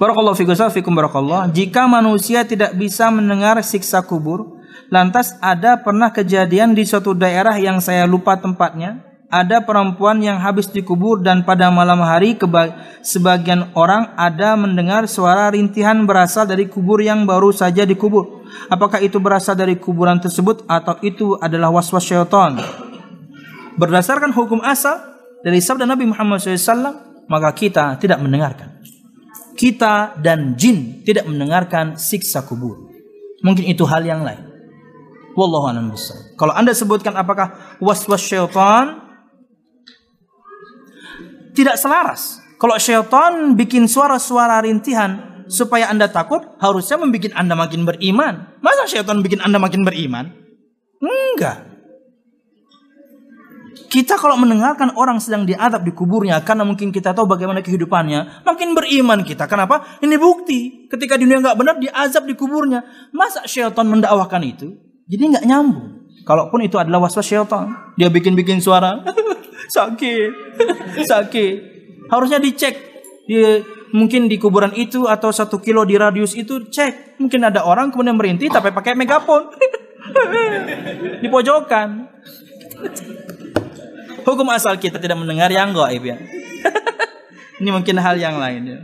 Barakallahu fikum fikum barakallah. Jika manusia tidak bisa mendengar siksa kubur, lantas ada pernah kejadian di suatu daerah yang saya lupa tempatnya. Ada perempuan yang habis dikubur dan pada malam hari sebagian orang ada mendengar suara rintihan berasal dari kubur yang baru saja dikubur. Apakah itu berasal dari kuburan tersebut atau itu adalah waswas syaitan? Berdasarkan hukum asal dari sabda Nabi Muhammad SAW, maka kita tidak mendengarkan kita dan jin tidak mendengarkan siksa kubur. Mungkin itu hal yang lain. Wallahu a'lam Kalau Anda sebutkan apakah waswas syaitan tidak selaras. Kalau syaitan bikin suara-suara rintihan supaya Anda takut, harusnya membuat Anda makin beriman. Masa syaitan bikin Anda makin beriman? Enggak. Kita kalau mendengarkan orang sedang diadab di kuburnya karena mungkin kita tahu bagaimana kehidupannya, makin beriman kita. Kenapa? Ini bukti. Ketika dunia nggak benar diazab di kuburnya. Masa syaitan mendakwahkan itu? Jadi nggak nyambung. Kalaupun itu adalah waswas syaitan, dia bikin-bikin suara sakit, sakit. Harusnya dicek. Di, mungkin di kuburan itu atau satu kilo di radius itu cek. Mungkin ada orang kemudian merintih tapi pakai megapon di pojokan. Hukum asal kita tidak mendengar yang gaib ya. Ini mungkin hal yang lain ya.